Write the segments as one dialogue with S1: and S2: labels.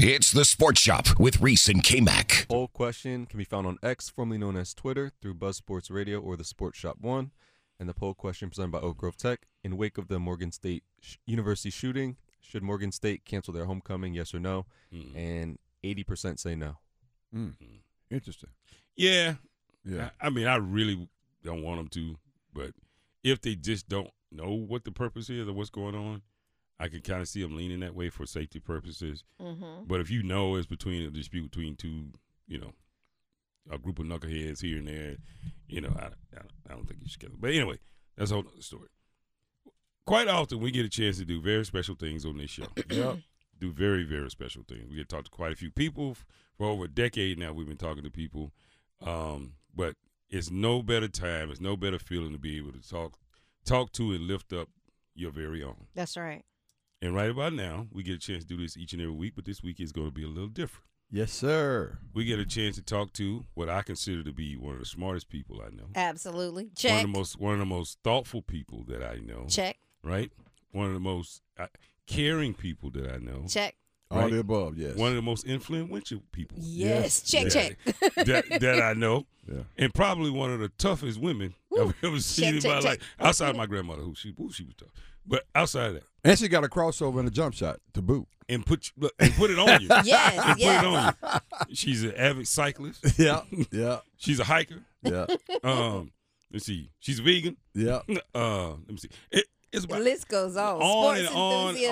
S1: It's the Sports Shop with Reese and K Mac.
S2: Poll question can be found on X, formerly known as Twitter, through Buzz Sports Radio or the Sports Shop One. And the poll question presented by Oak Grove Tech. In wake of the Morgan State sh- University shooting, should Morgan State cancel their homecoming? Yes or no?
S3: Mm.
S2: And 80% say no.
S4: Mm. Interesting.
S3: Yeah.
S4: Yeah.
S3: I, I mean, I really don't want them to, but if they just don't know what the purpose is or what's going on, I can kind of see them leaning that way for safety purposes.
S5: Mm-hmm.
S3: But if you know it's between a dispute between two, you know, a group of knuckleheads here and there, you know, I, I, I don't think you should kill them. But anyway, that's a whole other story. Quite often, we get a chance to do very special things on this show.
S4: Yep.
S3: Do very, very special things. We get to talk to quite a few people. For over a decade now, we've been talking to people. Um, but it's no better time, it's no better feeling to be able to talk, talk to and lift up your very own.
S5: That's right.
S3: And right about now, we get a chance to do this each and every week, but this week is going to be a little different.
S4: Yes, sir.
S3: We get a chance to talk to what I consider to be one of the smartest people I know.
S5: Absolutely. Check.
S3: One of the most one of the most thoughtful people that I know.
S5: Check.
S3: Right? One of the most uh, caring people that I know.
S5: Check.
S4: all the above, yes.
S3: One of the most influential people.
S5: Yes. Check.
S3: that,
S5: Check.
S3: that, that I know.
S4: Yeah.
S3: And probably one of the toughest women
S5: Woo.
S3: I've ever seen in
S5: check,
S3: my
S5: check.
S3: life. Outside of my grandmother, who she, who she was tough. But outside of that,
S4: And she got a crossover and a jump shot to boot.
S3: and put look, and put it on you.
S5: Yes.
S3: and
S5: yes.
S3: put it on you. She's an avid cyclist.
S4: Yeah. Yeah.
S3: She's a hiker.
S4: Yeah.
S3: Um, let's see. She's a vegan.
S4: Yeah.
S3: Uh, let me see. It, it's
S5: The list goes on.
S3: On
S5: Sports
S3: and on, on.
S4: She,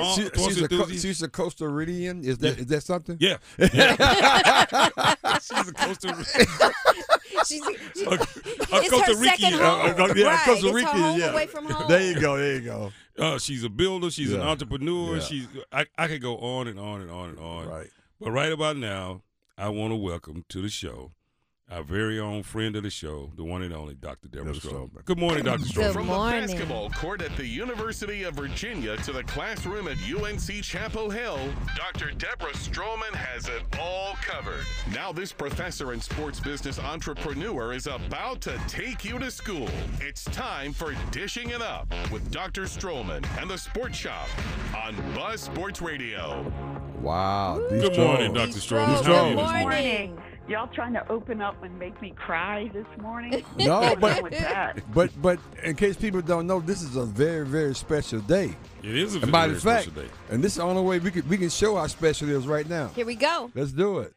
S4: she's, a, co- she's a Costa Rican. Is that is that something?
S3: yeah. yeah. She's a Costa Rican.
S5: She's, she,
S3: A, a
S5: it's
S3: Costa
S5: her second
S3: Rican.
S5: home.
S3: Uh, uh,
S4: yeah,
S5: right.
S4: Costa Rican. yeah.
S5: away from home.
S4: There you go. There you go.
S3: Uh, she's a builder. She's an entrepreneur.
S4: Yeah.
S3: She's. I, I could go on and on and on and on.
S4: Right.
S3: But right about now, I want to welcome to the show our very own friend of the show, the one and only Dr. Deborah
S4: Deborah
S3: Stroman.
S4: Stroman.
S3: Good morning, Dr.
S5: Good
S3: Stroman.
S6: From
S5: morning.
S6: the basketball court at the University of Virginia to the classroom at UNC Chapel Hill, Dr. Deborah Stroman has it all covered. Now, this professor and sports business entrepreneur is about to take you to school. It's time for Dishing It Up with Dr. Stroman and the Sports Shop on Buzz Sports Radio.
S4: Wow.
S3: Good morning. Dr.
S5: Strong.
S3: Stroman.
S4: Good
S3: How are you
S5: Good morning.
S7: Y'all trying to open up and make me cry this morning?
S4: No, but
S7: wrong with that?
S4: but but in case people don't know, this is a very very special day.
S3: It is a
S4: And by
S3: very
S4: fact,
S3: special day.
S4: and this is the only way we can we can show how special it is right now.
S5: Here we go.
S4: Let's do it.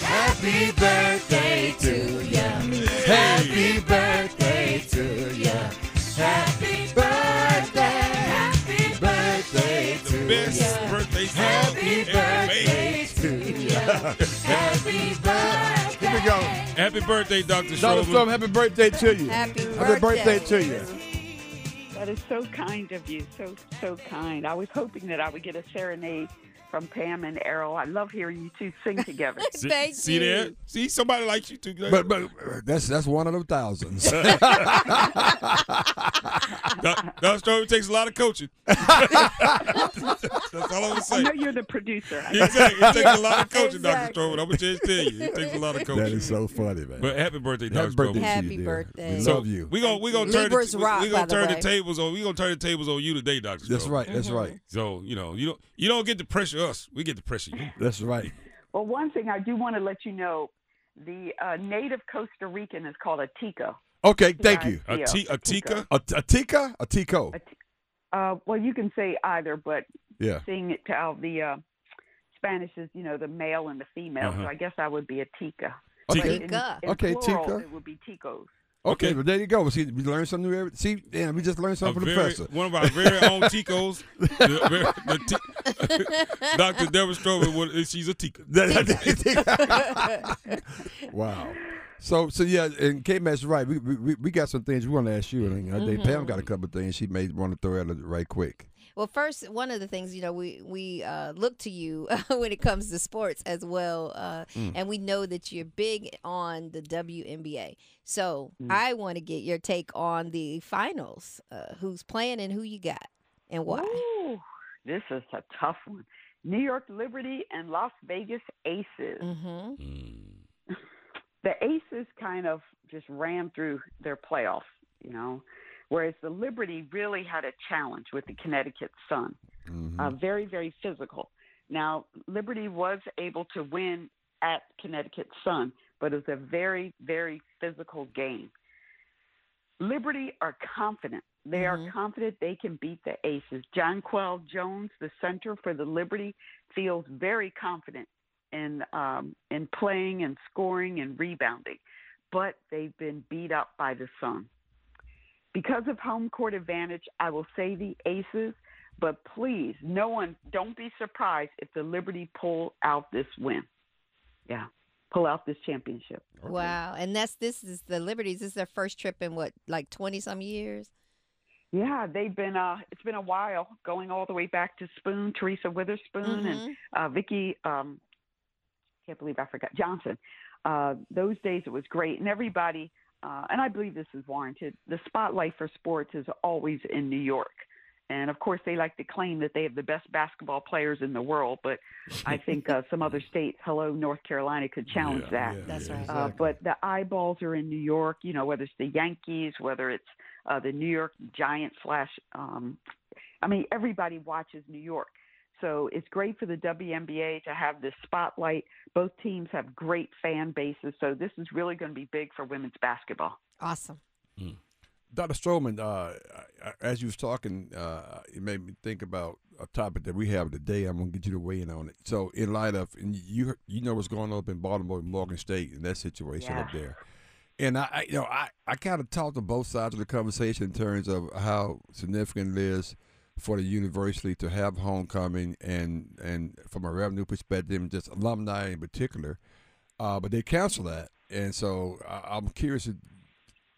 S5: Happy birthday to you.
S4: Happy birthday to you.
S5: Happy birthday. Birthday
S3: The best birthday song
S5: Happy
S3: ever made.
S5: to you. Happy birthday.
S4: Here we go.
S3: Happy birthday, Dr.
S4: Dr.
S3: Stroman.
S4: Storm, happy birthday to you.
S5: Happy
S4: Happy birthday
S5: birthday.
S4: to you.
S7: That is so kind of you. So, so kind. I was hoping that I would get a serenade from Pam and Errol. I love hearing you two sing together.
S3: See,
S5: Thank
S3: see
S5: you.
S3: there? See, somebody likes you too.
S4: But but uh, that's that's one of them thousands.
S3: Doc- Dr. Stroman takes a lot of coaching. That's all I'm gonna
S7: I know you're the producer.
S3: Exactly. It takes a lot of coaching,
S5: Exactly.
S3: Dr. Stroman. I'm gonna just tell you, it takes a lot of coaching.
S4: that is so funny, man.
S3: But happy birthday, Dr.
S4: Happy birthday
S5: Happy
S4: you,
S5: birthday.
S4: We
S3: So
S4: love you.
S3: We gonna we gonna turn
S5: Libras
S3: the,
S5: rock,
S3: we, we gonna
S5: by the
S3: turn the tables on we gonna turn the tables on you today, Dr.
S4: That's right. That's
S5: Mm-hmm.
S4: right.
S3: So you know you don't you don't get to pressure us. We get to pressure you.
S4: That's right.
S7: Well, one thing I do want to let you know, the uh, native Costa Rican is called a tico.
S4: Okay, thank you.
S3: A, t- a tica.
S4: A, a tica? A tico?
S7: A t- Uh, well, you can say either, but
S4: Yeah.
S7: seeing it to how the uh, Spanish is, you know, the male and the female,
S3: Uh-huh.
S7: so I guess I would be a tica.
S4: Okay.
S7: In-
S5: Tica.
S7: in
S4: Okay,
S7: plural,
S4: tica.
S7: It would be ticos.
S4: Okay,
S3: Okay.
S4: well, there you go. See, we learned something new. Every, see, damn, we just learned
S3: A
S4: something from the
S3: very,
S4: professor.
S3: one of our very own Ticos, the, the t- Dr. Deborah Stroman, what- she's a Tico.
S4: wow. So, so yeah, and K Mac's right. We, we we got some things we want to ask you, and uh, I think Pam got a mm-hmm. couple of things she may want to throw at us right quick.
S8: Well, first, one of the things you know, we we uh, look to you when it comes to sports as well, uh,
S9: Mm.
S8: and we know that you're big on the WNBA. So
S7: Mm.
S8: I want to get your take on the finals. Uh, who's playing and who you got, and why?
S7: Ooh, this is a tough one. New York Liberty and Las Vegas Aces.
S8: Mm-hmm.
S7: The Aces kind of just ran through their playoffs, you know, whereas the Liberty really had a challenge with the Connecticut Sun.
S4: Mm-hmm.
S7: Uh, very, very physical. Now, Liberty was able to win at Connecticut Sun, but it was a very, very physical game. Liberty are confident. They are confident they can beat the Aces. Jonquel Jones, the center for the Liberty, feels very confident in um, in playing and scoring and rebounding, but they've been beat up by the Sun. Because of home court advantage, I will say the Aces, but please, no one, don't be surprised if the Liberty pull out this win. Yeah, pull out this championship.
S8: Wow, and that's this is the Liberties. This is their first trip in what, like twenty some years.
S7: Yeah, they've been. Uh, it's been a while, going all the way back to Spoon, Teresa Witherspoon, and
S8: Mhm.
S7: uh, Vickie. Um, can't believe I forgot Johnson. Uh, those days it was great, and everybody. Uh, and I believe this is warranted. The spotlight for sports is always in New York, and of course they like to claim that they have the best basketball players in the world. But I think uh, some other states, hello North Carolina, could challenge
S8: Yeah,
S7: that.
S8: yeah, That's yeah, right.
S7: Uh, but the eyeballs are in New York. You know, whether it's the Yankees, whether it's uh, the New York Giants slash. Um, I mean, everybody watches New York. So it's great for the WNBA to have this spotlight. Both teams have great fan bases, so this is really going to be big for women's basketball.
S8: Awesome.
S4: Dr. Stroman, uh, I- I- as you was talking, uh, it made me think about a topic that we have today. I'm gonna get you to weigh in on it. So, in light of, and you you know what's going on up in Baltimore, and Morgan State, and that situation up there, and I, I you know, I, I kind of talked to both sides of the conversation in terms of how significant it is for the university to have homecoming, and and from a revenue perspective, and just alumni in particular. Uh, but they canceled that, and so I, I'm curious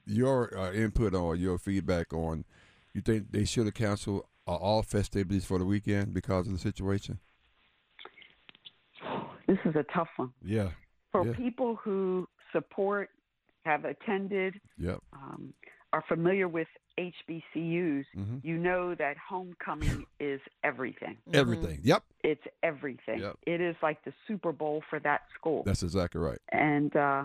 S4: your uh, input on your feedback on you think they should have canceled uh, all festivities for the weekend because of the situation?
S7: This is a tough one
S4: Yeah.
S7: for
S4: yeah.
S7: people who support, have attended,
S4: Yep.
S7: um, are familiar with HBCUs.
S4: Mhm.
S7: You know that homecoming is everything.
S4: Everything. Yep.
S7: It's everything.
S4: Yep.
S7: It is like the Super Bowl for that school.
S4: That's exactly right.
S7: and uh,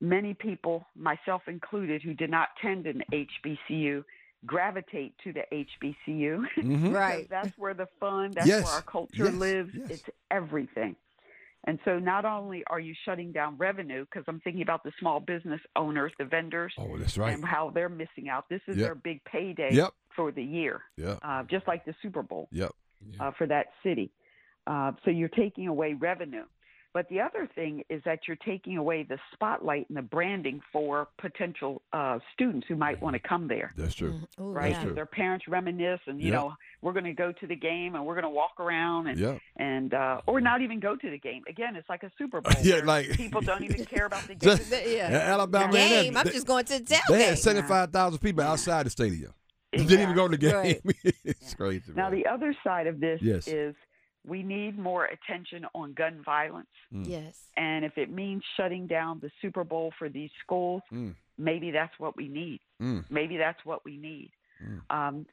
S7: many people, myself included, who did not attend an HBCU, gravitate to the HBCU.
S4: Mhm.
S8: Right.
S7: that's where the fun, that's
S4: Yes,
S7: where our culture
S4: yes,
S7: lives.
S4: yes.
S7: It's everything. And so, not only are you shutting down revenue, because I'm thinking about the small business owners, the vendors,
S4: Oh, that's right.
S7: and how they're missing out. This is
S4: Yep.
S7: their big payday
S4: Yep.
S7: for the year,
S4: Yep.
S7: uh, just like the Super Bowl
S4: Yep.
S7: uh, for that city. Uh, so you're taking away revenue. But the other thing is that you're taking away the spotlight and the branding for potential uh, students who might want to come there.
S4: That's true.
S8: Mm-hmm. Ooh,
S7: Right,
S4: That's true.
S7: their parents reminisce, and you
S4: Yep.
S7: know we're going to go to the game and we're going to walk around and
S4: Yep.
S7: and uh, or not even go to the game. Again, it's like a Super Bowl.
S4: Yeah, like-
S7: people don't even care about the game.
S4: Just-
S8: Yeah.
S4: Alabama
S8: Game.
S4: A&M,
S8: I'm
S4: they-
S8: just going to the tailgate.
S4: They had seventy-five thousand people outside the stadium. Didn't even go to the game.
S8: Right.
S4: it's crazy.
S7: Now,
S4: man.
S7: the other side of this
S4: Yes.
S7: is we need more attention on gun violence.
S4: Mm.
S8: Yes.
S7: And if it means shutting down the Super Bowl for these schools,
S4: Mm.
S7: maybe that's what we need.
S4: Mm.
S7: Maybe that's what we need.
S4: Mm.
S7: Um,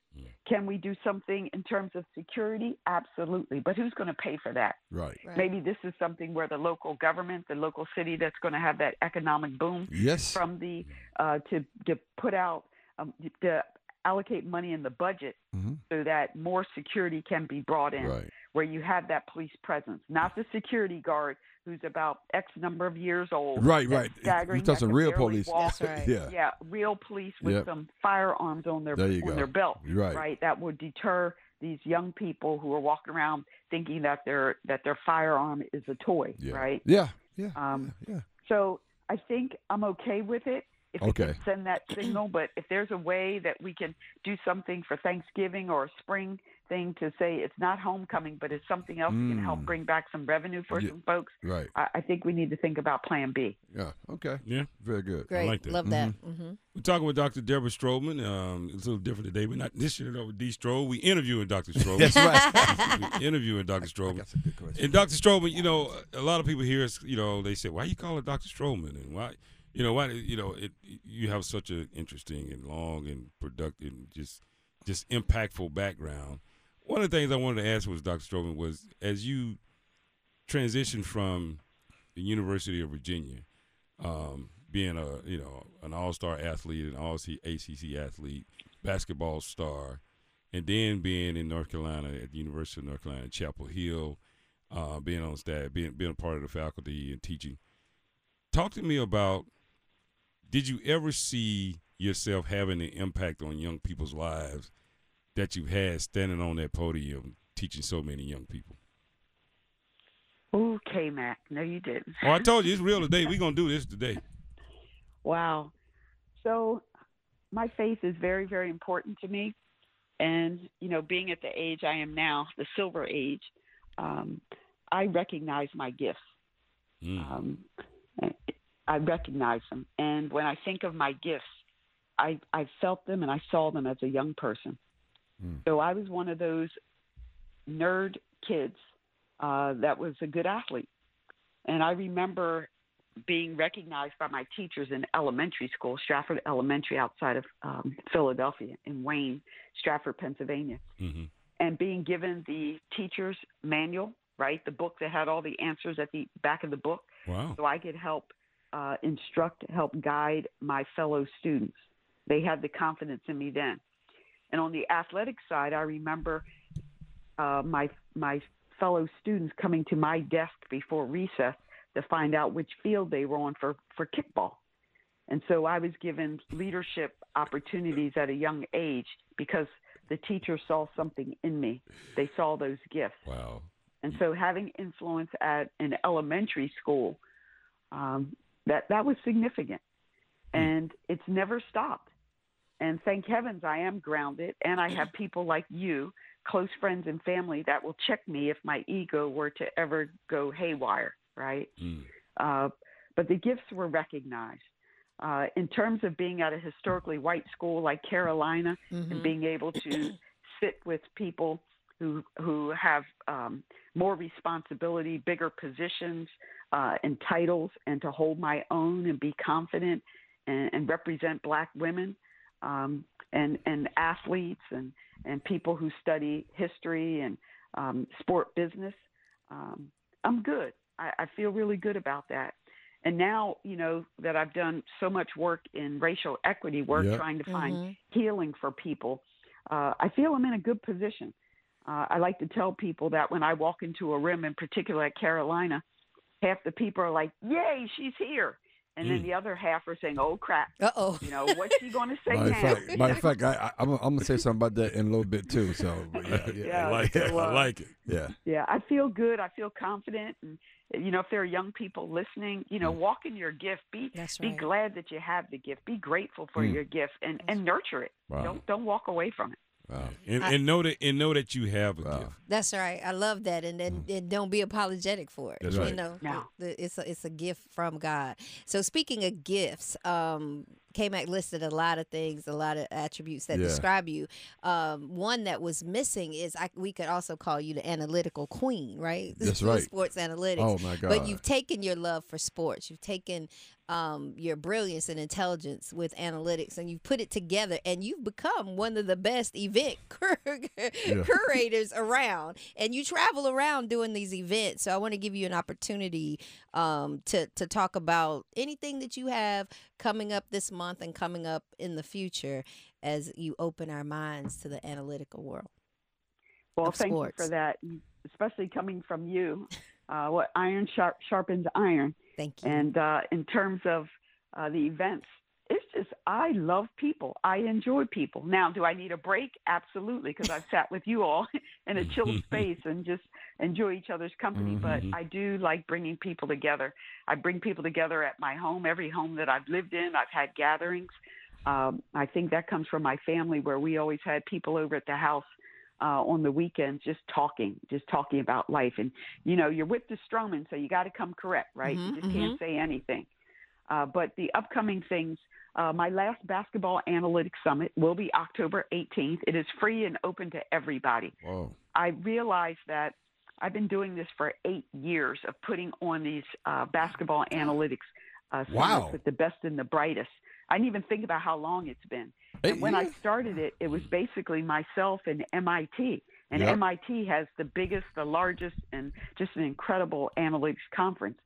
S7: can we do something in terms of security? Absolutely. But who's going to pay for that?
S4: Right.
S8: Right.
S7: Maybe this is something where the local government, the local city that's going to have that economic boom
S4: Yes.
S7: from the uh, to to put out um, to allocate money in the budget
S4: Mhm.
S7: so that more security can be brought in
S4: Right.
S7: Where you have that police presence, not the security guard who's about X number of years old.
S4: Right, right.
S7: Staggering,
S4: You're talking real police.
S7: walk.
S8: That's right.
S4: yeah.
S7: Yeah, real police with
S4: Yep.
S7: some firearms on their
S4: There you
S7: on
S4: go.
S7: their belt.
S4: Right.
S7: Right. That would deter these young people who are walking around thinking that their that their firearm is a toy.
S4: Yeah.
S7: Right.
S4: Yeah. Yeah.
S7: Um,
S4: yeah.
S7: So I think I'm okay with it if we
S4: Okay.
S7: can send that signal. But if there's a way that we can do something for Thanksgiving or a spring thing to say it's not homecoming, but it's something else that can help
S4: Mm.
S7: bring back some revenue for
S4: Yeah.
S7: some folks,
S4: Right.
S7: I, I think we need to think about Plan B.
S4: Yeah. Okay.
S3: Yeah.
S4: Very good.
S8: Great.
S3: like that.
S8: Love that. hmm
S3: We're talking with Dr. Deborah Stroman. Um, it's a little different today. We're not dishing it over D. Stroll. We interviewing Dr. Stroman.
S4: That's right.
S3: we interviewing Dr. Stroman.
S4: That's a good question.
S3: And Dr. Stroman, you know, a lot of people here, you know, they say, why you call it Dr. Stroman? And why, you know, why, you know, it, you have such an interesting and long and productive and just, just impactful background. One of the things I wanted to ask was Dr. Stroman was as you transitioned from the University of Virginia, um, being a, you know, an all-star athlete, an all ACC athlete, basketball star, and then being in North Carolina at the University of North Carolina, Chapel Hill, uh, being on staff, being being a part of the faculty and teaching. Talk to me about. Did you ever see yourself having an impact on young people's lives that you had standing on that podium teaching so many young people?
S7: Okay, Mac. No, you didn't.
S3: Oh, I told you it's real today. We're gonna do this today.
S7: Wow. So my faith is very, very important to me. And, you know, being at the age I am now, the silver age, um, I recognize my gifts.
S3: Mm.
S7: Um, I recognize them. And when I think of my gifts, I, I felt them and I saw them as a young person. So I was one of those nerd kids uh, that was a good athlete. And I remember being recognized by my teachers in elementary school, Strafford Elementary outside of um, Philadelphia, in Wayne, Strafford, Pennsylvania,
S3: Mm-hmm.
S7: and being given the teacher's manual, right? The book that had all the answers at the back of the book.
S3: Wow.
S7: So I could help uh, instruct, help guide my fellow students. They had the confidence in me then. And on the athletic side, I remember uh, my my fellow students coming to my desk before recess to find out which field they were on for for kickball. And so I was given leadership opportunities at a young age because the teacher saw something in me. They saw those gifts.
S3: Wow.
S7: And so having influence at an elementary school, um, that that was significant, and it's never stopped. And thank heavens I am grounded, and I have people like you, close friends and family, that will check me if my ego were to ever go haywire, right?
S3: Mm.
S7: Uh, but the gifts were recognized. Uh, in terms of being at a historically white school like Carolina and being able to sit with people who who have um, more responsibility, bigger positions uh, and titles, and to hold my own and be confident and, and represent Black women um, and and athletes and and people who study history and um, sport business. Um, I'm good. I, I feel really good about that. And now, you know, that I've done so much work in racial equity work,
S4: Yep.
S7: trying to find
S8: Mhm.
S7: healing for people, uh, I feel I'm in a good position. Uh, I like to tell people that when I walk into a room, in particular at Carolina, half the people are like, "Yay, she's here," and then
S4: Mm.
S7: the other half are saying, "Oh crap!"
S8: Uh oh.
S7: You know, what's she going to say
S4: Matter of
S7: now?
S4: fact, matter of fact, I, I, I'm, gonna- I'm gonna say something about that in a little bit too. So, yeah, yeah,
S7: Yeah,
S3: I like it.
S7: so,
S3: I
S7: uh,
S3: like it.
S4: yeah.
S7: Yeah, I feel good. I feel confident, and you know, if there are young people listening, you know, walk in your gift. Be
S8: That's
S7: be glad that you have the gift. Be grateful for
S4: Mm.
S7: your gift, and and nurture it.
S4: Wow.
S7: Don't don't walk away from it.
S4: Wow.
S3: And,
S8: I-
S3: and know that and know that you have a
S4: Wow.
S3: gift.
S8: That's right. I love that, and and, and don't be apologetic for it.
S3: That's
S8: You
S3: right.
S8: know,
S7: No.
S8: the, the, it's a it's a gift from God. So speaking of gifts, um, K-Mac listed a lot of things, a lot of attributes that
S4: Yeah.
S8: describe you. Um, one that was missing is I, we could also call you the analytical queen, right?
S4: That's right.
S8: Sports analytics.
S4: Oh my God.
S8: But you've taken your love for sports. You've taken um, your brilliance and intelligence with analytics, and you've put it together, and you've become one of the best event cur- curators around. And you travel around doing these events. So I want to give you an opportunity um, to to talk about anything that you have coming up this month and coming up in the future as you open our minds to the analytical world.
S7: Well,
S8: Of
S7: thank
S8: sports.
S7: you for that, especially coming from you. Uh, what iron sharp, sharpens iron,
S8: Thank you.
S7: and uh, in terms of uh, the events, it's just I love people. I enjoy people. Now, do I need a break? Absolutely, because I've sat with you all in a chill space and just enjoy each other's company. But I do like bringing people together. I bring people together at my home. Every home that I've lived in, I've had gatherings. Um, I think that comes from my family, where we always had people over at the house uh, on the weekends, just talking, just talking about life. And you know, you're with the Stroman, so you got to come correct, right?
S8: Mhm,
S7: you just can't say anything. Uh, but the upcoming things, uh, my last basketball analytics summit will be October 18th. It is free and open to everybody.
S4: Whoa.
S7: I realize that I've been doing this for eight years of putting on these uh, basketball analytics uh,
S4: Wow.
S7: with the best and the brightest. I didn't even think about how long it's been. And when I started it, it was basically myself and MIT. And
S4: Yep.
S7: MIT has the biggest, the largest, and just an incredible analytics conference.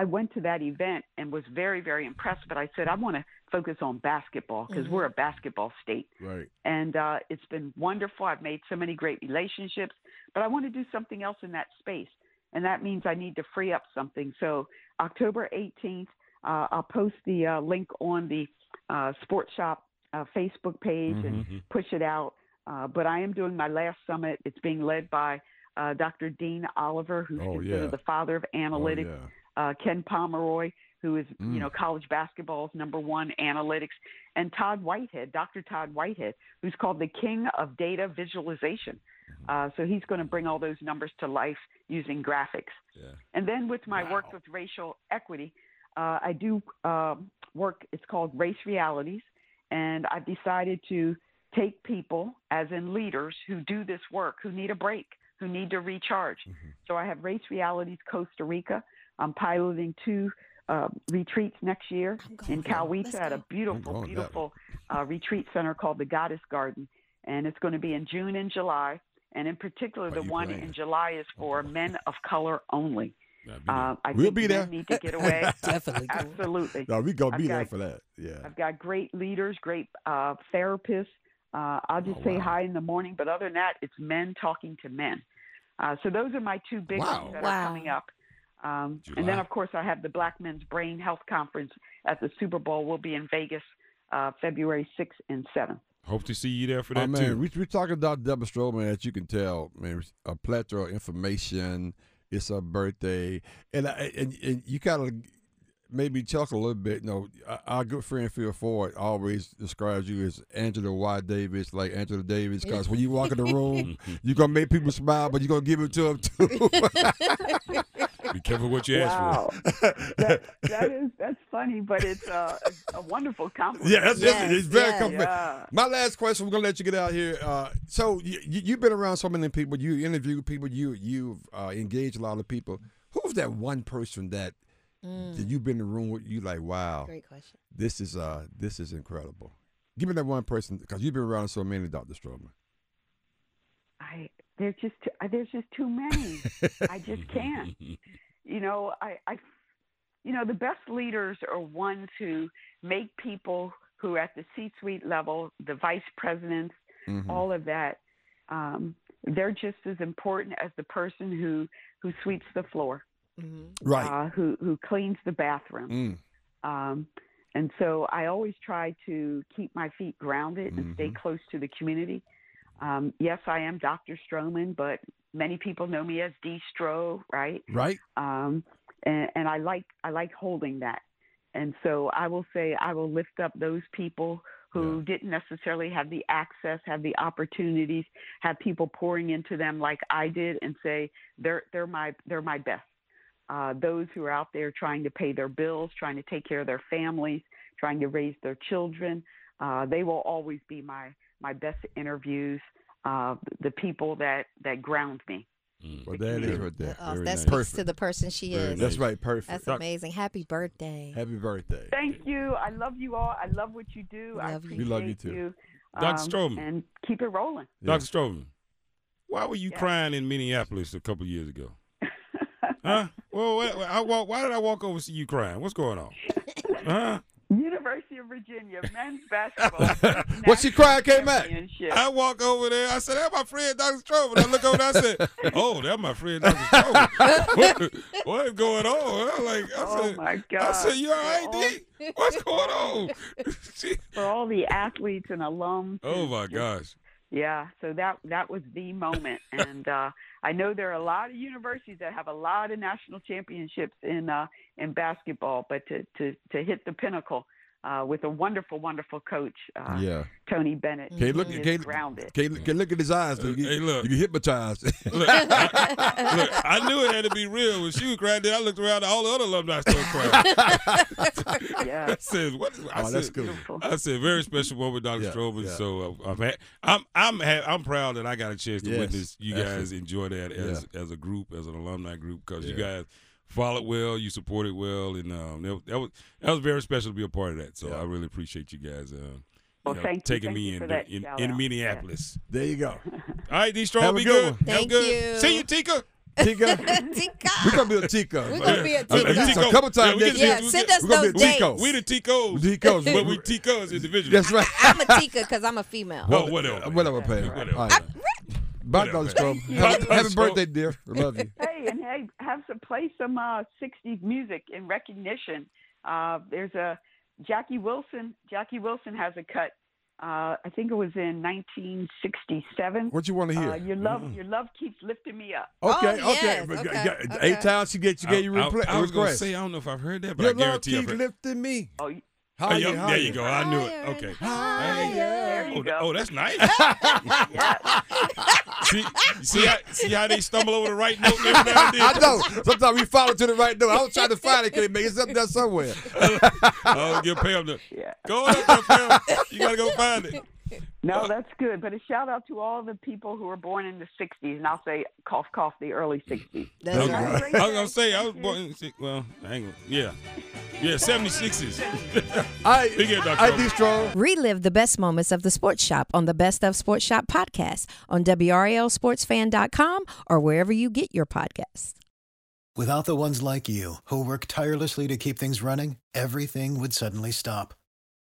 S7: I went to that event and was very, very impressed. But I said, I want to focus on basketball because
S8: Mhm.
S7: we're a basketball state
S4: Right.
S7: and uh, it's been wonderful. I've made so many great relationships, but I want to do something else in that space, and that means I need to free up something. So October 18th, uh, I'll post the uh, link on the uh, Sports Shop uh, Facebook page and
S3: Mhm.
S7: push it out. Uh, but I am doing my last summit. It's being led by uh, Dr. Dean Oliver, who's
S4: Oh,
S7: considered
S4: yeah.
S7: the father of analytics
S4: Oh, yeah.
S7: Uh, Ken Pomeroy, who is
S4: Mm.
S7: you know college basketball's number one analytics, and Todd Whitehead, Dr. Todd Whitehead, who's called the king of data visualization.
S4: Mm-hmm.
S7: Uh, so he's going to bring all those numbers to life using graphics.
S4: Yeah.
S7: And then with my work with racial equity, uh, I do um work. It's called Race Realities, and I've decided to take people, as in leaders, who do this work, who need a break, who need to recharge. So I have Race Realities Costa Rica. I'm piloting two uh, retreats next year in
S8: for. Cahuita
S7: at a beautiful,
S4: going to that
S7: beautiful uh, retreat center called the Goddess Garden, and it's going to be in June and July. And in particular, the one
S4: playing?
S7: in July is for men of color only.
S3: I'll be there.
S7: Uh, I
S4: We'll
S7: think
S4: be
S7: men
S4: there.
S7: need to get away.
S9: Definitely.
S7: Absolutely.
S4: No, we gonna
S7: I've
S4: be there for that. Yeah.
S7: I've got great leaders, great uh, therapists. Uh, I'll just
S4: Oh,
S7: say
S4: wow.
S7: hi in the morning, but other than that, it's men talking to men. Uh, so those are my two big
S4: Wow.
S7: ones that
S8: Wow.
S7: are coming up. Um, and then, of course, I have the Black Men's Brain Health Conference at the Super Bowl. We'll be in Vegas uh, February 6th and 7th.
S3: Hope to see you there for that
S4: Oh, man,
S3: too.
S4: we, we're talking about Deborah Stroman, as you can tell, man, a plethora of information. It's her birthday, and I, and, and you kind of made me chuckle a little bit. You know, our- our good friend Phil Ford always describes you as Angela Y. Davis, like Angela Davis, because when you walk in the room, you're gonna make people smile, but you're gonna give it to them too.
S3: Be careful what you ask
S7: Wow, that, that is that's funny, but it's uh, a, a wonderful compliment.
S4: yeah, that's, that's
S8: Yes,
S4: it's very
S8: yes.
S4: compliment.
S7: Yeah.
S4: My last question, we're gonna let you get out here. Uh, so you, you, you've been around so many people. You interview people. You you've uh, engaged a lot of people. Who's that one person that that you've been in the room with? You like, wow,
S8: Mm. Great question.
S4: this is uh this is incredible. Give me that one person because you've been around so many, Doctor Stroman.
S7: I there's just too, there's just too many. I just can't. You know, I, I, you know, the best leaders are ones who make people who are at the C-suite level, the vice presidents,
S4: Mhm.
S7: all of that. Um, they're just as important as the person who who sweeps the floor,
S8: hmm
S4: Right.
S7: uh, who who cleans the bathroom.
S4: Mm.
S7: Um, and so I always try to keep my feet grounded and stay
S4: Mhm.
S7: close to the community. Um, yes, I am Dr. Stroman, but many people know me as D. Stro, right?
S4: Right.
S7: Um, and, and I like I like holding that. And so I will say I will lift up those people who didn't necessarily have the access, have the opportunities, have people pouring into them like I did, and say they're they're my they're my best. Uh, those who are out there trying to pay their bills, trying to take care of their families, trying to raise their children, uh, they will always be my my best interviews. Uh, the people that that ground me.
S3: Mm.
S4: Well, that is right there.
S8: Uh,
S4: Very
S8: that
S4: nice.
S8: speaks
S4: Perfect.
S8: to the person she
S3: Very
S8: is.
S4: That's right. Perfect.
S8: That's
S4: Doc-
S8: amazing. Happy birthday.
S4: Happy birthday.
S7: Thank you. I love you all. I love what you do. I
S8: Love you.
S4: We love you too.
S3: Dr.
S7: Um,
S3: Stroman.
S7: And keep it rolling.
S4: Yeah.
S3: Dr. Stroman, why were you
S7: Yeah.
S3: crying in Minneapolis a couple years ago? Huh? Well, why, I walk, why did I walk over to see you crying? What's going on? Huh?
S7: University of Virginia men's basketball.
S4: What she crying came back?
S3: I walk over there. I said, "That's my friend, Dr. Stroman." I look over there. I said, "Oh, that's my friend, Dr. Stroman." what, what is going on? I'm like, I
S7: Oh
S3: said,
S7: my God!
S3: I said, "You all right,
S7: all-
S3: D? What's going on?"
S7: For all the athletes and alums.
S3: oh my
S7: just-
S3: gosh!
S7: Yeah, so that that was the moment, and uh, I know there are a lot of universities that have a lot of national championships in uh, in basketball, but to to to hit the pinnacle uh, with a wonderful, wonderful coach, uh,
S4: Yeah.
S7: Tony Bennett.
S4: Can't look,
S7: He is
S4: can't,
S7: grounded.
S4: can't, can't look at his eyes. though. You,
S3: Hey, look.
S4: you get hypnotized.
S3: Look, I, look, I knew it had to be real. When she was crying, then I looked around, all the other alumni started crying.
S7: Yeah.
S3: I said, "What?" I
S4: Oh,
S3: said,
S4: that's cool.
S3: I said, "Very special moment, Dr.
S4: Yeah,
S3: Stroman."
S4: yeah.
S3: So uh, I'm, ha- I'm, I'm, ha- I'm proud that I got a chance to
S4: Yes,
S3: witness you guys
S4: excellent.
S3: enjoy that as as a group, as an alumni group, because you guys followed well, you supported well, and um, that, that was that was very special to be a part of that. So
S4: Yeah.
S3: I really appreciate you guys. Uh, you
S7: Well,
S3: know,
S7: thank you.
S3: taking
S7: Thank
S3: me
S7: you
S3: in
S7: for
S3: in, in
S7: out.
S3: Minneapolis.
S4: there you go.
S3: All right, D Strong,
S4: Have a
S3: be
S4: good
S3: good.
S4: one.
S3: Have
S8: Thank
S3: good.
S8: you.
S3: See you, Tica.
S4: Tica.
S8: Tica.
S4: We're going to be a Tica.
S8: We're gonna be a
S4: Uh,
S8: Tica.
S4: at least a couple times
S3: Yeah, we get-
S8: Yeah,
S3: we
S8: send
S3: get-
S8: us those
S4: be a
S3: We the Ticos.
S4: Ticos.
S3: but we Ticos individually.
S4: That's right.
S8: I'm a Tica because I'm a female.
S3: Oh, whatever.
S4: Whatever, Pam.
S3: Whatever.
S4: All right. Bye,
S3: Whatever.
S4: Dr. Strom. Happy, happy birthday, dear. I love you.
S7: hey, and hey, have some play some uh, '60s music in recognition. Uh, there's a Jackie Wilson. Jackie Wilson has a cut. Uh, I think it was in 1967.
S4: What you want to hear?
S7: Uh, your love, your love keeps lifting me up.
S4: Okay,
S8: Oh,
S4: okay.
S8: yes,
S4: But
S8: okay,
S4: g- g-
S8: okay.
S4: Eight times she get you gave you
S3: I, I,
S4: replay.
S3: I was going to say, I don't know if I've heard that, but
S4: Your
S3: I
S4: love
S3: guarantee
S4: keep
S3: I've heard
S4: lifting me.
S7: Oh, you-
S3: Oh, yeah, there you go. I knew it.
S8: Higher
S3: Okay.
S8: and
S3: Hey.
S7: there you
S3: Oh,
S7: go.
S3: oh, that's nice.
S7: yeah.
S3: See, see, how, see how they stumble over the right note every now and then?
S4: I know. Sometimes we follow to the right note. I was trying to find it. Can't make it up there somewhere.
S3: I'll give Pam the.
S7: Yeah.
S3: Go on up there, Pam. You got to go find it.
S7: No, that's good. But a shout out to all the people who were born in the 60s, and I'll say cough, cough, the early 60s.
S8: That's
S3: I was,
S8: right.
S3: I was going to say, I was born in, six- well, I ain't gonna, yeah. Yeah, 76s.
S4: I,
S3: Big head, Dr.
S4: I
S3: Strom.
S4: D strong.
S8: Relive the best moments of the Sports Shop on the Best of Sports Shop podcast on WRALSportsFan.com or wherever you get your podcasts.
S9: Without the ones like you, who work tirelessly to keep things running, everything would suddenly stop.